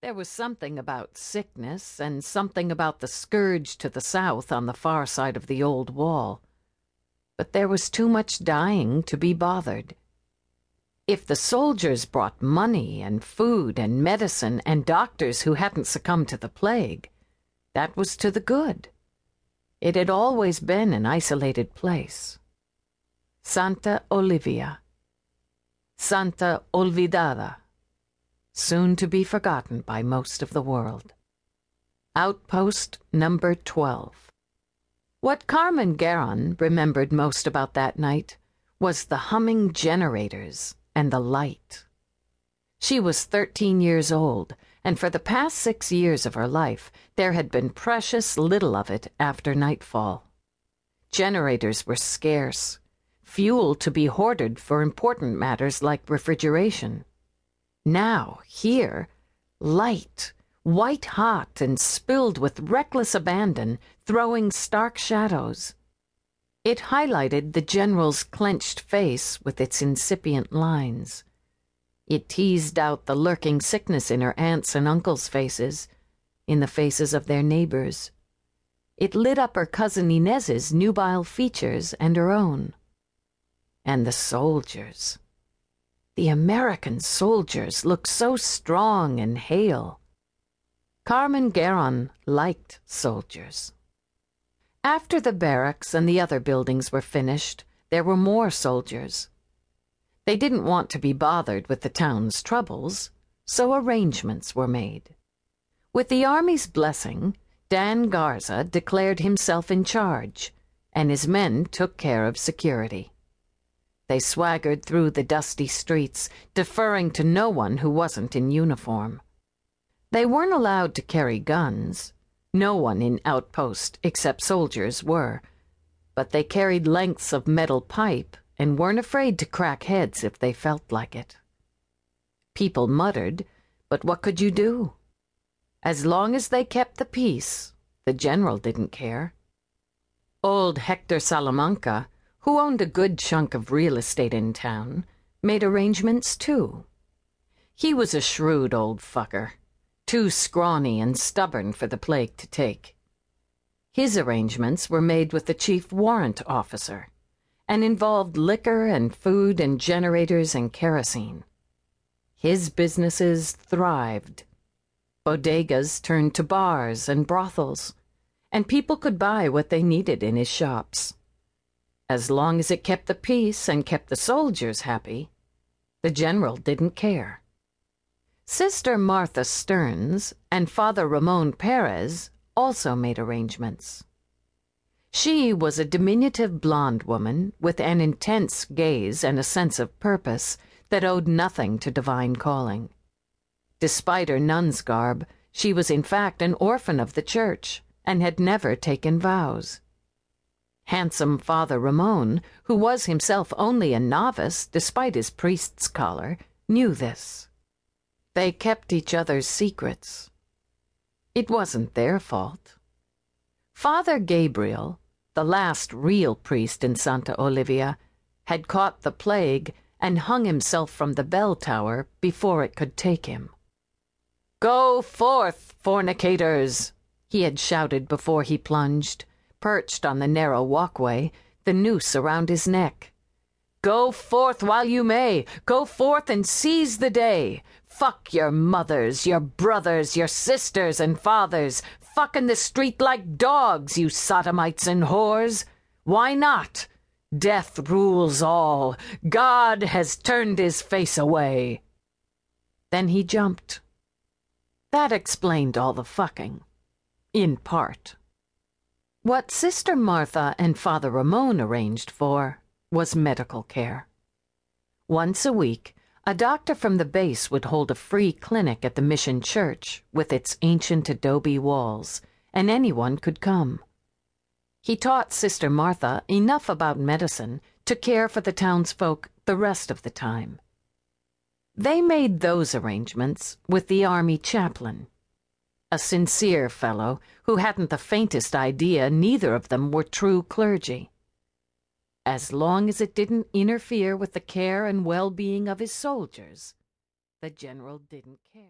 There was something about sickness and something about the scourge to the south on the far side of the old wall. But there was too much dying to be bothered. If the soldiers brought money and food and medicine and doctors who hadn't succumbed to the plague, that was to the good. It had always been an isolated place. Santa Olivia. Santa Olvidada. Soon to be forgotten by most of the world. Outpost number 12. What Carmen Garron remembered most about that night was the humming generators and the light. She was 13 years old, and for the past six years of her life, there had been precious little of it after nightfall. Generators were scarce, fuel to be hoarded for important matters like refrigeration. Now, here, light, white hot and spilled with reckless abandon, throwing stark shadows. It highlighted the general's clenched face with its incipient lines. It teased out the lurking sickness in her aunts' and uncles' faces, in the faces of their neighbors. It lit up her cousin Inez's nubile features and her own. And the soldiers. The American soldiers looked so strong and hale. Carmen Garron liked soldiers. After the barracks and the other buildings were finished, there were more soldiers. They didn't want to be bothered with the town's troubles, so arrangements were made. With the Army's blessing, Dan Garza declared himself in charge, and his men took care of security. They swaggered through the dusty streets, deferring to no one who wasn't in uniform. They weren't allowed to carry guns no one in Outpost except soldiers were, but they carried lengths of metal pipe and weren't afraid to crack heads if they felt like it. People muttered, but what could you do? As long as they kept the peace, the general didn't care. Old Hector Salamanca, who owned a good chunk of real estate in town, made arrangements too. He was a shrewd old fucker too scrawny and stubborn for the plague to take. His arrangements were made with the chief warrant officer and involved liquor and food and generators and kerosene. His businesses thrived. Bodegas turned to bars and brothels, and people could buy what they needed in his shops. As long as it kept the peace and kept the soldiers happy, the general didn't care. Sister Martha Stearns and Father Ramon Perez also made arrangements. She was a diminutive blonde woman with an intense gaze and a sense of purpose that owed nothing to divine calling. Despite her nun's garb, she was in fact an orphan of the church and had never taken vows. Handsome Father Ramon, who was himself only a novice despite his priest's collar, knew this. They kept each other's secrets. It wasn't their fault. Father Gabriel, the last real priest in Santa Olivia, had caught the plague and hung himself from the bell tower before it could take him. Go forth, fornicators! he had shouted before he plunged, perched on the narrow walkway, the noose around his neck. Go forth while you may. Go forth and seize the day. Fuck your mothers, your brothers, your sisters and fathers. Fuck in the street like dogs, you sodomites and whores. Why not? Death rules all. God has turned his face away. Then he jumped. That explained all the fucking. In part. What Sister Martha and Father Ramon arranged for was medical care. Once a week, a doctor from the base would hold a free clinic at the mission church with its ancient adobe walls, and anyone could come. He taught Sister Martha enough about medicine to care for the townsfolk the rest of the time. They made those arrangements with the army chaplain, a sincere fellow who hadn't the faintest idea neither of them were true clergy as long as it didn't interfere with the care and well being of his soldiers, the general didn't care.